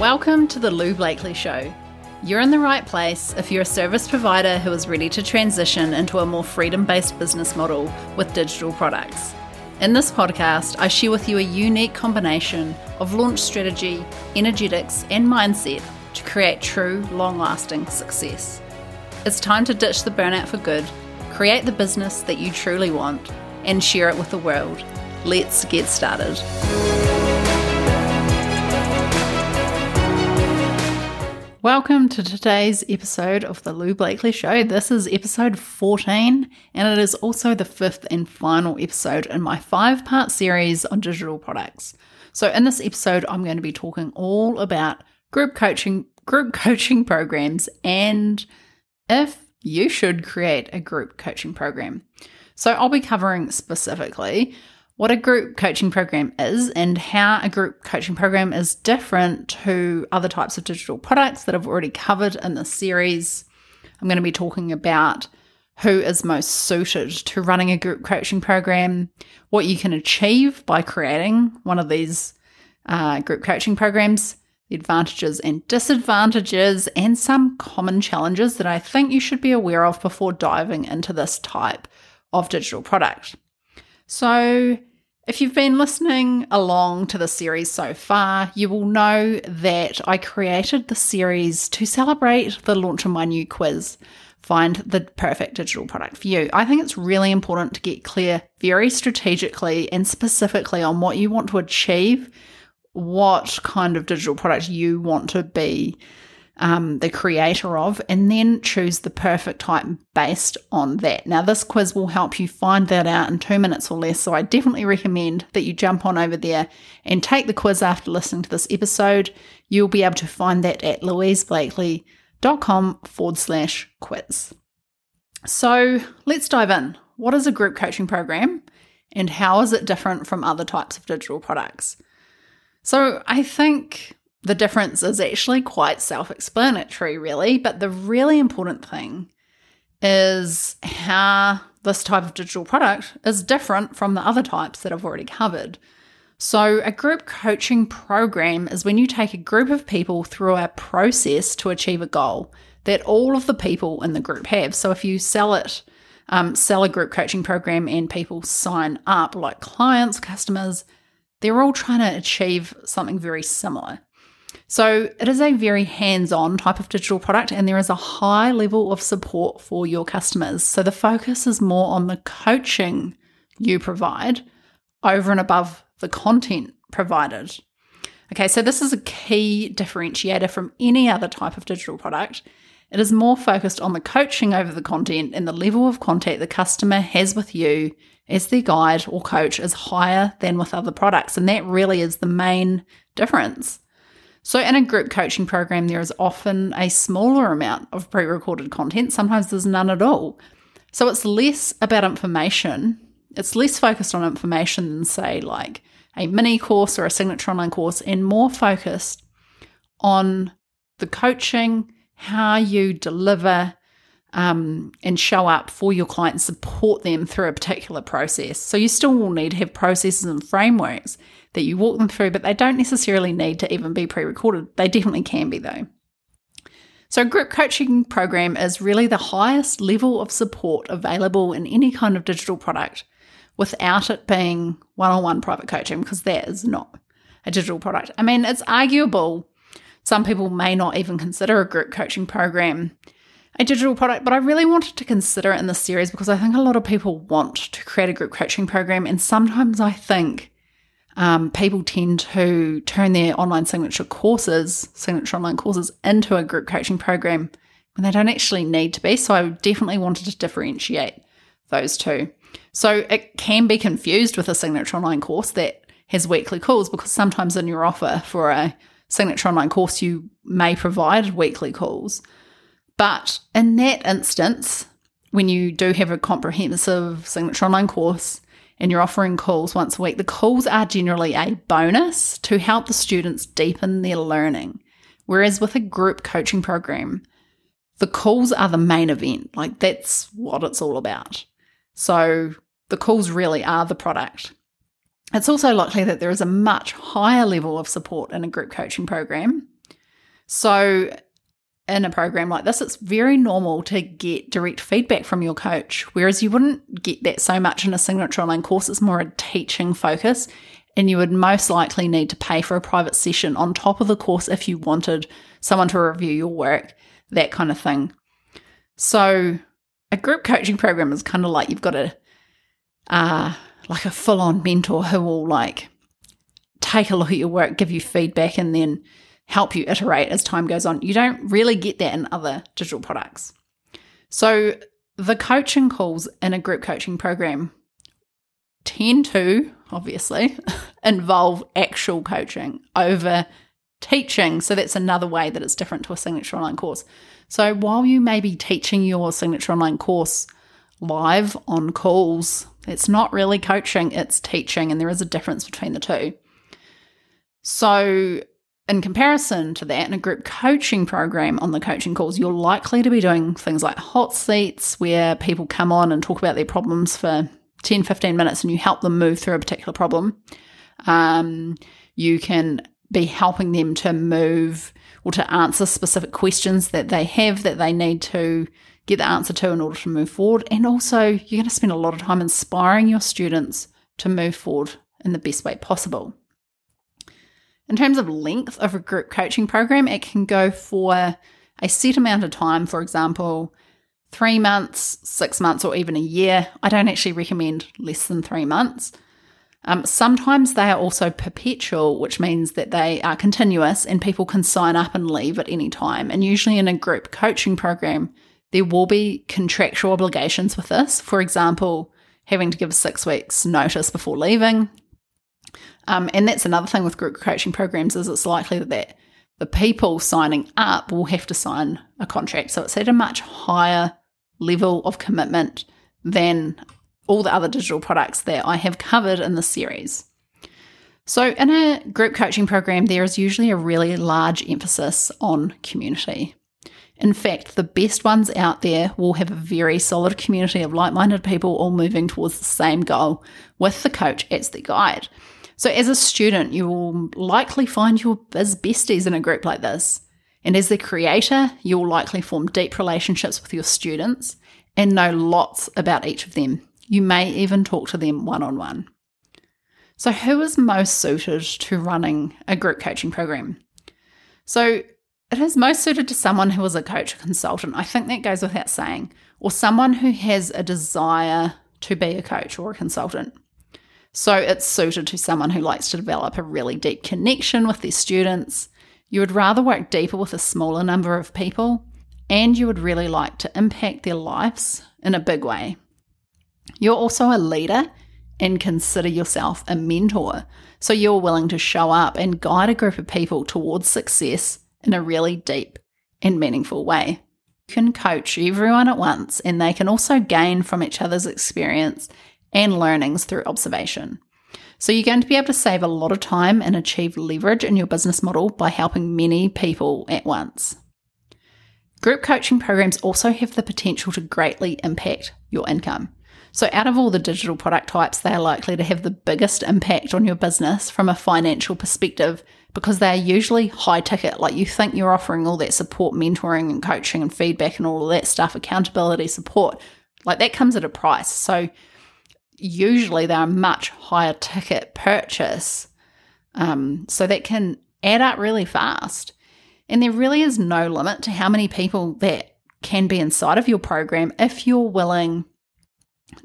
Welcome to the Lou Blakely Show. You're in the right place if you're a service provider who is ready to transition into a more freedom based business model with digital products. In this podcast, I share with you a unique combination of launch strategy, energetics, and mindset to create true, long lasting success. It's time to ditch the burnout for good, create the business that you truly want, and share it with the world. Let's get started. Welcome to today's episode of the Lou Blakely Show. This is episode 14, and it is also the fifth and final episode in my five part series on digital products. So, in this episode, I'm going to be talking all about group coaching, group coaching programs, and if you should create a group coaching program. So, I'll be covering specifically what a group coaching program is and how a group coaching program is different to other types of digital products that I've already covered in this series. I'm going to be talking about who is most suited to running a group coaching program, what you can achieve by creating one of these uh, group coaching programs, the advantages and disadvantages, and some common challenges that I think you should be aware of before diving into this type of digital product. So, if you've been listening along to the series so far, you will know that I created the series to celebrate the launch of my new quiz, Find the Perfect Digital Product for You. I think it's really important to get clear very strategically and specifically on what you want to achieve, what kind of digital product you want to be um, the creator of, and then choose the perfect type based on that. Now, this quiz will help you find that out in two minutes or less. So, I definitely recommend that you jump on over there and take the quiz after listening to this episode. You'll be able to find that at louiseblakely.com forward slash quiz. So, let's dive in. What is a group coaching program and how is it different from other types of digital products? So, I think the difference is actually quite self explanatory, really. But the really important thing is how this type of digital product is different from the other types that I've already covered. So, a group coaching program is when you take a group of people through a process to achieve a goal that all of the people in the group have. So, if you sell it, um, sell a group coaching program and people sign up, like clients, customers, they're all trying to achieve something very similar. So it is a very hands on type of digital product, and there is a high level of support for your customers. So the focus is more on the coaching you provide over and above the content provided. Okay, so this is a key differentiator from any other type of digital product. It is more focused on the coaching over the content, and the level of contact the customer has with you as their guide or coach is higher than with other products. And that really is the main difference. So, in a group coaching program, there is often a smaller amount of pre recorded content. Sometimes there's none at all. So, it's less about information. It's less focused on information than, say, like a mini course or a signature online course, and more focused on the coaching, how you deliver um, and show up for your client and support them through a particular process. So, you still will need to have processes and frameworks that you walk them through, but they don't necessarily need to even be pre recorded. They definitely can be, though. So, a group coaching program is really the highest level of support available in any kind of digital product without it being one on one private coaching, because that is not a digital product. I mean, it's arguable. Some people may not even consider a group coaching program a digital product, but I really wanted to consider it in this series because I think a lot of people want to create a group coaching program. And sometimes I think um, people tend to turn their online signature courses, signature online courses, into a group coaching program when they don't actually need to be. So I definitely wanted to differentiate those two. So it can be confused with a signature online course that has weekly calls because sometimes in your offer for a signature online course, you may provide weekly calls. But in that instance, when you do have a comprehensive signature online course, and you're offering calls once a week, the calls are generally a bonus to help the students deepen their learning. Whereas with a group coaching program, the calls are the main event. Like that's what it's all about. So the calls really are the product. It's also likely that there is a much higher level of support in a group coaching program. So, in a program like this, it's very normal to get direct feedback from your coach, whereas you wouldn't get that so much in a signature online course. It's more a teaching focus, and you would most likely need to pay for a private session on top of the course if you wanted someone to review your work, that kind of thing. So, a group coaching program is kind of like you've got a uh, like a full on mentor who will like take a look at your work, give you feedback, and then help you iterate as time goes on. You don't really get that in other digital products. So the coaching calls in a group coaching program tend to, obviously, involve actual coaching over teaching. So that's another way that it's different to a signature online course. So while you may be teaching your signature online course live on calls, it's not really coaching, it's teaching, and there is a difference between the two. So in comparison to that, in a group coaching program on the coaching calls, you're likely to be doing things like hot seats where people come on and talk about their problems for 10, 15 minutes and you help them move through a particular problem. Um, you can be helping them to move or to answer specific questions that they have that they need to get the answer to in order to move forward. And also, you're going to spend a lot of time inspiring your students to move forward in the best way possible. In terms of length of a group coaching program, it can go for a set amount of time, for example, three months, six months, or even a year. I don't actually recommend less than three months. Um, sometimes they are also perpetual, which means that they are continuous and people can sign up and leave at any time. And usually in a group coaching program, there will be contractual obligations with this. For example, having to give six weeks notice before leaving, um, and that's another thing with group coaching programs is it's likely that the people signing up will have to sign a contract. So it's at a much higher level of commitment than all the other digital products that I have covered in this series. So, in a group coaching program, there is usually a really large emphasis on community. In fact, the best ones out there will have a very solid community of like minded people all moving towards the same goal with the coach as their guide. So, as a student, you will likely find your biz besties in a group like this. And as the creator, you will likely form deep relationships with your students and know lots about each of them. You may even talk to them one on one. So, who is most suited to running a group coaching program? So, it is most suited to someone who is a coach or consultant. I think that goes without saying, or someone who has a desire to be a coach or a consultant. So it's suited to someone who likes to develop a really deep connection with their students. You would rather work deeper with a smaller number of people, and you would really like to impact their lives in a big way. You're also a leader and consider yourself a mentor. So you're willing to show up and guide a group of people towards success in a really deep and meaningful way. You can coach everyone at once, and they can also gain from each other's experience and learnings through observation. So you're going to be able to save a lot of time and achieve leverage in your business model by helping many people at once. Group coaching programs also have the potential to greatly impact your income. So, out of all the digital product types, they are likely to have the biggest impact on your business from a financial perspective because they are usually high ticket. Like you think you're offering all that support, mentoring, and coaching, and feedback, and all that stuff, accountability, support, like that comes at a price. So, usually they're a much higher ticket purchase. Um, so that can add up really fast. And there really is no limit to how many people that can be inside of your program if you're willing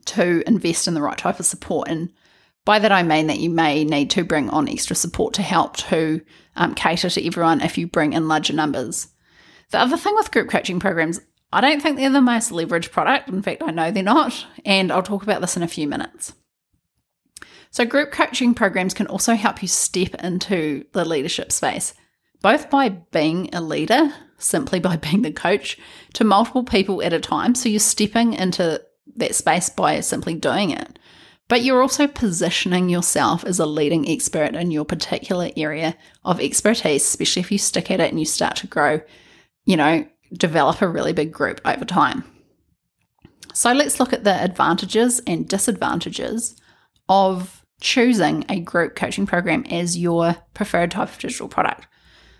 to invest in the right type of support. And by that, I mean that you may need to bring on extra support to help to um, cater to everyone if you bring in larger numbers. The other thing with group coaching programs I don't think they're the most leveraged product. In fact, I know they're not. And I'll talk about this in a few minutes. So, group coaching programs can also help you step into the leadership space, both by being a leader, simply by being the coach, to multiple people at a time. So, you're stepping into that space by simply doing it. But you're also positioning yourself as a leading expert in your particular area of expertise, especially if you stick at it and you start to grow, you know, develop a really big group over time. So let's look at the advantages and disadvantages of choosing a group coaching program as your preferred type of digital product.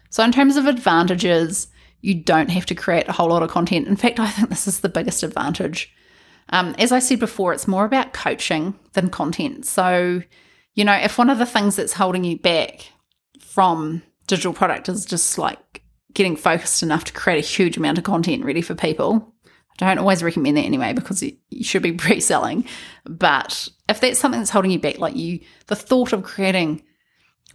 So, in terms of advantages, you don't have to create a whole lot of content. In fact, I think this is the biggest advantage. Um, as I said before, it's more about coaching than content. So, you know, if one of the things that's holding you back from digital product is just like getting focused enough to create a huge amount of content ready for people, I don't always recommend that anyway because you should be pre selling. But if that's something that's holding you back, like you, the thought of creating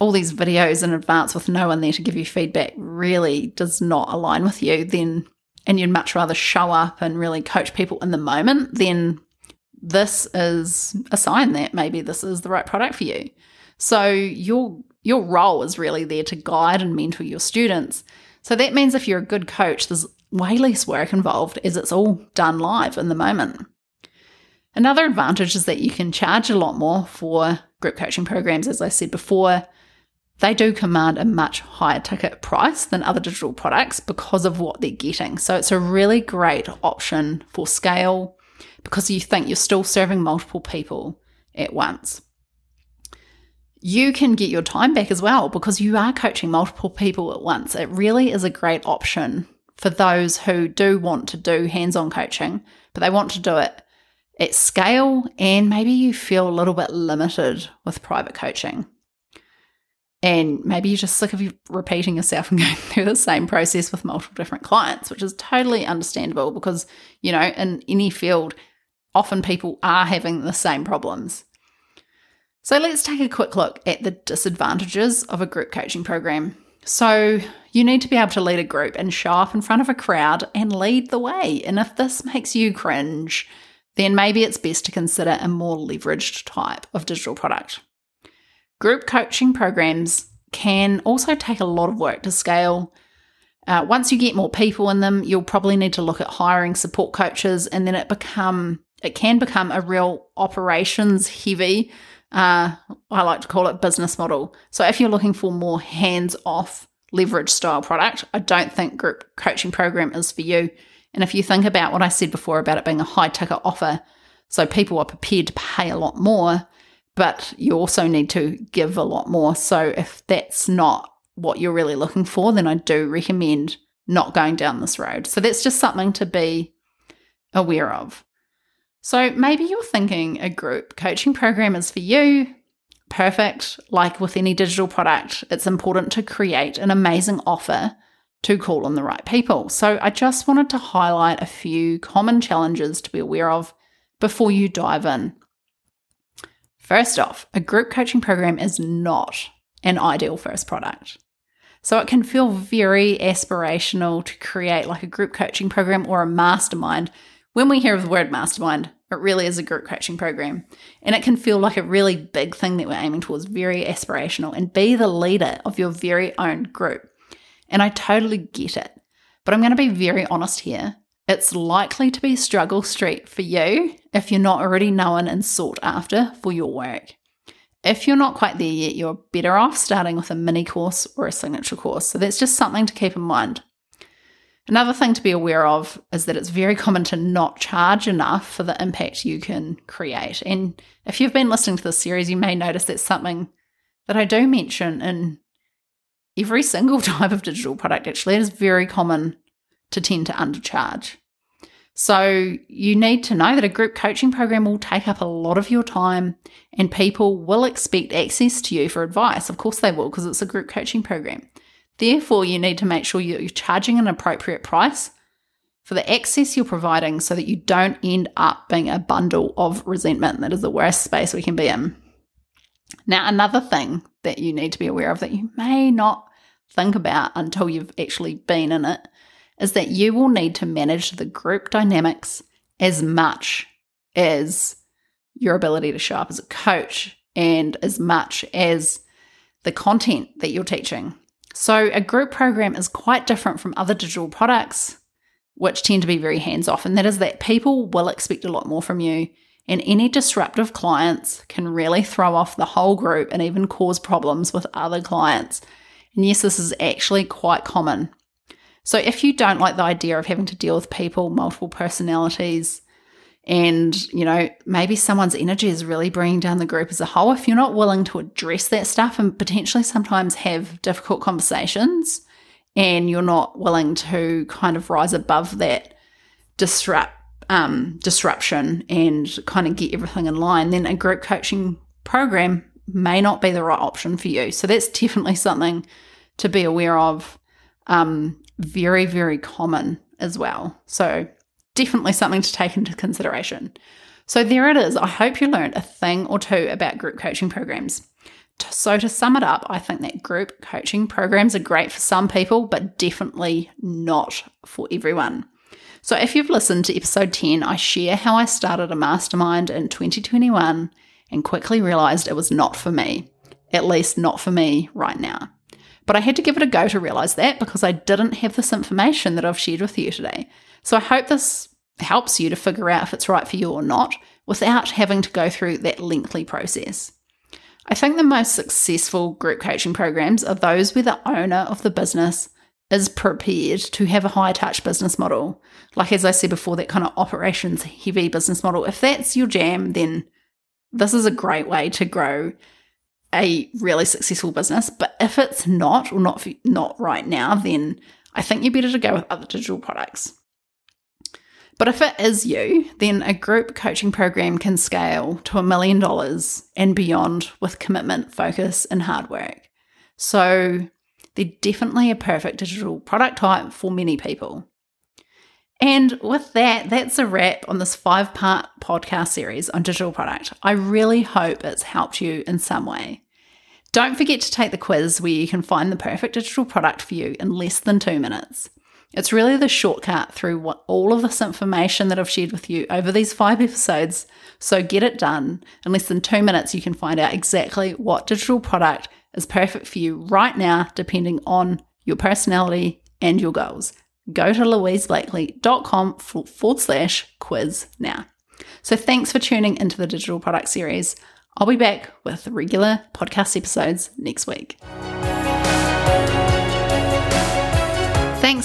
all these videos in advance with no one there to give you feedback really does not align with you, then and you'd much rather show up and really coach people in the moment, then this is a sign that maybe this is the right product for you. So your your role is really there to guide and mentor your students. So that means if you're a good coach, there's way less work involved as it's all done live in the moment. Another advantage is that you can charge a lot more for group coaching programs, as I said before they do command a much higher ticket price than other digital products because of what they're getting. So it's a really great option for scale because you think you're still serving multiple people at once. You can get your time back as well because you are coaching multiple people at once. It really is a great option for those who do want to do hands on coaching, but they want to do it at scale and maybe you feel a little bit limited with private coaching. And maybe you're just sick of repeating yourself and going through the same process with multiple different clients, which is totally understandable because, you know, in any field, often people are having the same problems. So let's take a quick look at the disadvantages of a group coaching program. So, you need to be able to lead a group and show up in front of a crowd and lead the way. And if this makes you cringe, then maybe it's best to consider a more leveraged type of digital product. Group coaching programs can also take a lot of work to scale. Uh, once you get more people in them, you'll probably need to look at hiring support coaches, and then it become it can become a real operations heavy. Uh, I like to call it business model. So if you're looking for more hands off leverage style product, I don't think group coaching program is for you. And if you think about what I said before about it being a high ticket offer, so people are prepared to pay a lot more, but you also need to give a lot more. So if that's not what you're really looking for, then I do recommend not going down this road. So that's just something to be aware of. So maybe you're thinking a group coaching program is for you. Perfect. Like with any digital product, it's important to create an amazing offer to call on the right people. So I just wanted to highlight a few common challenges to be aware of before you dive in. First off, a group coaching program is not an ideal first product. So it can feel very aspirational to create like a group coaching program or a mastermind. When we hear of the word mastermind, it really is a group coaching program. And it can feel like a really big thing that we're aiming towards, very aspirational, and be the leader of your very own group. And I totally get it. But I'm going to be very honest here. It's likely to be struggle street for you if you're not already known and sought after for your work. If you're not quite there yet, you're better off starting with a mini course or a signature course. So that's just something to keep in mind. Another thing to be aware of is that it's very common to not charge enough for the impact you can create. And if you've been listening to this series, you may notice that's something that I do mention in every single type of digital product. Actually, it is very common to tend to undercharge. So, you need to know that a group coaching program will take up a lot of your time and people will expect access to you for advice. Of course, they will because it's a group coaching program. Therefore, you need to make sure you're charging an appropriate price for the access you're providing so that you don't end up being a bundle of resentment. That is the worst space we can be in. Now, another thing that you need to be aware of that you may not think about until you've actually been in it is that you will need to manage the group dynamics as much as your ability to show up as a coach and as much as the content that you're teaching. So, a group program is quite different from other digital products, which tend to be very hands off, and that is that people will expect a lot more from you. And any disruptive clients can really throw off the whole group and even cause problems with other clients. And yes, this is actually quite common so if you don't like the idea of having to deal with people, multiple personalities, and you know maybe someone's energy is really bringing down the group as a whole, if you're not willing to address that stuff and potentially sometimes have difficult conversations, and you're not willing to kind of rise above that disrupt um, disruption and kind of get everything in line, then a group coaching program may not be the right option for you. So that's definitely something to be aware of. Um, very, very common as well. So definitely something to take into consideration. So there it is. I hope you learned a thing or two about group coaching programs. So, to sum it up, I think that group coaching programs are great for some people, but definitely not for everyone. So, if you've listened to episode 10, I share how I started a mastermind in 2021 and quickly realized it was not for me, at least not for me right now. But I had to give it a go to realize that because I didn't have this information that I've shared with you today. So, I hope this helps you to figure out if it's right for you or not without having to go through that lengthy process. I think the most successful group coaching programs are those where the owner of the business is prepared to have a high touch business model. Like, as I said before, that kind of operations heavy business model. If that's your jam, then this is a great way to grow a really successful business. But if it's not, or not, not right now, then I think you're better to go with other digital products. But if it is you, then a group coaching program can scale to a million dollars and beyond with commitment, focus, and hard work. So they're definitely a perfect digital product type for many people. And with that, that's a wrap on this five part podcast series on digital product. I really hope it's helped you in some way. Don't forget to take the quiz where you can find the perfect digital product for you in less than two minutes. It's really the shortcut through what, all of this information that I've shared with you over these five episodes. So get it done. In less than two minutes, you can find out exactly what digital product is perfect for you right now, depending on your personality and your goals. Go to louiseblakely.com forward slash quiz now. So thanks for tuning into the digital product series. I'll be back with regular podcast episodes next week.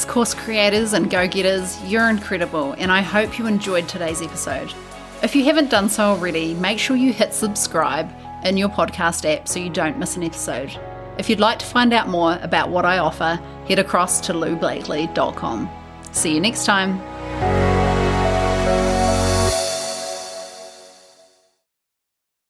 Course creators and go getters. You're incredible, and I hope you enjoyed today's episode. If you haven't done so already, make sure you hit subscribe in your podcast app so you don't miss an episode. If you'd like to find out more about what I offer, head across to loublakely.com. See you next time.